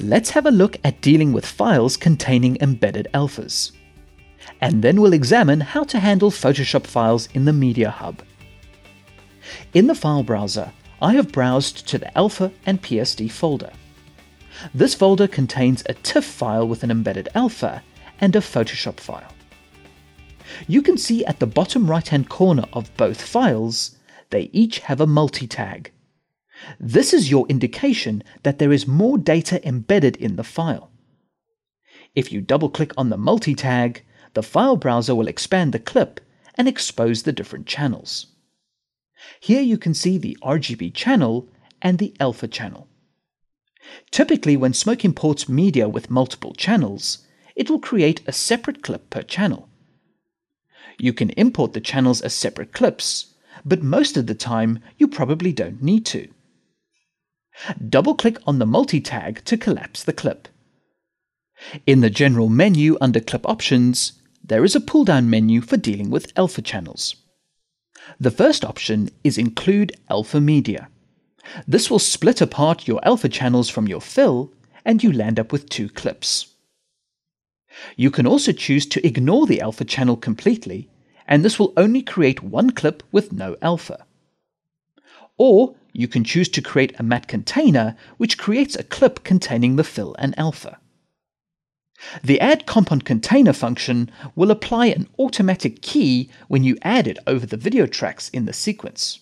Let's have a look at dealing with files containing embedded alphas. And then we'll examine how to handle Photoshop files in the Media Hub. In the file browser, I have browsed to the Alpha and PSD folder. This folder contains a TIFF file with an embedded alpha and a Photoshop file. You can see at the bottom right hand corner of both files, they each have a multi-tag. This is your indication that there is more data embedded in the file. If you double click on the multi-tag, the file browser will expand the clip and expose the different channels. Here you can see the RGB channel and the alpha channel. Typically, when Smoke imports media with multiple channels, it will create a separate clip per channel. You can import the channels as separate clips, but most of the time you probably don't need to. Double-click on the multi-tag to collapse the clip. In the General menu under Clip Options, there is a pull-down menu for dealing with alpha channels. The first option is Include Alpha Media. This will split apart your alpha channels from your fill, and you land up with two clips. You can also choose to ignore the alpha channel completely, and this will only create one clip with no alpha. Or you can choose to create a matte container which creates a clip containing the fill and alpha. The add compound container function will apply an automatic key when you add it over the video tracks in the sequence.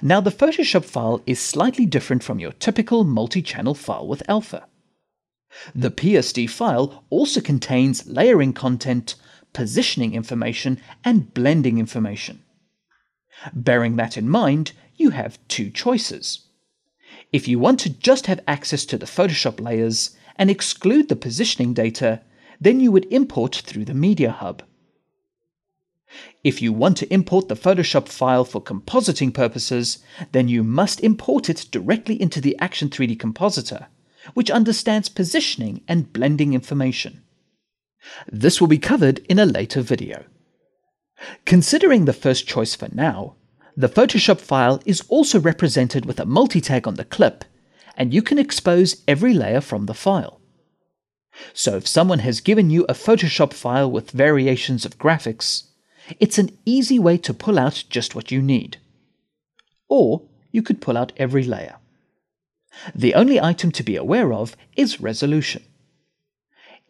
Now the Photoshop file is slightly different from your typical multi-channel file with alpha. The PSD file also contains layering content, positioning information, and blending information. Bearing that in mind, you have two choices. If you want to just have access to the Photoshop layers and exclude the positioning data, then you would import through the Media Hub. If you want to import the Photoshop file for compositing purposes, then you must import it directly into the Action 3D Compositor, which understands positioning and blending information. This will be covered in a later video. Considering the first choice for now, the Photoshop file is also represented with a multi-tag on the clip, and you can expose every layer from the file. So if someone has given you a Photoshop file with variations of graphics, it's an easy way to pull out just what you need. Or you could pull out every layer. The only item to be aware of is resolution.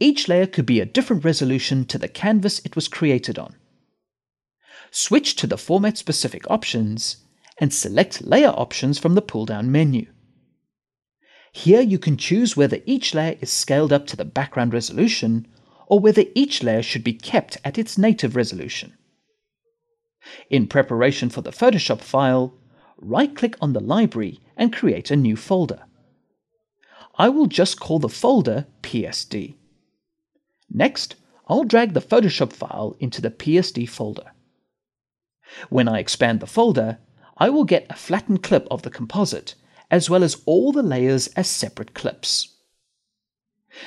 Each layer could be a different resolution to the canvas it was created on. Switch to the format specific options and select layer options from the pull down menu. Here you can choose whether each layer is scaled up to the background resolution or whether each layer should be kept at its native resolution. In preparation for the Photoshop file, right-click on the library and create a new folder. I will just call the folder PSD. Next, I'll drag the Photoshop file into the PSD folder. When I expand the folder, I will get a flattened clip of the composite, as well as all the layers as separate clips.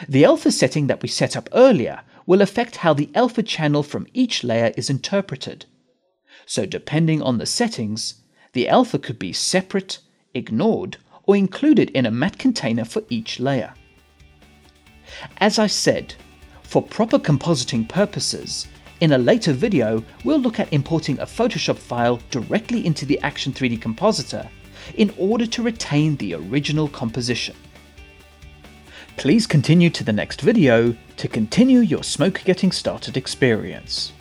The alpha setting that we set up earlier will affect how the alpha channel from each layer is interpreted. So depending on the settings, the alpha could be separate, ignored, or included in a matte container for each layer. As I said, for proper compositing purposes, in a later video, we'll look at importing a Photoshop file directly into the Action 3D Compositor in order to retain the original composition. Please continue to the next video to continue your smoke getting started experience.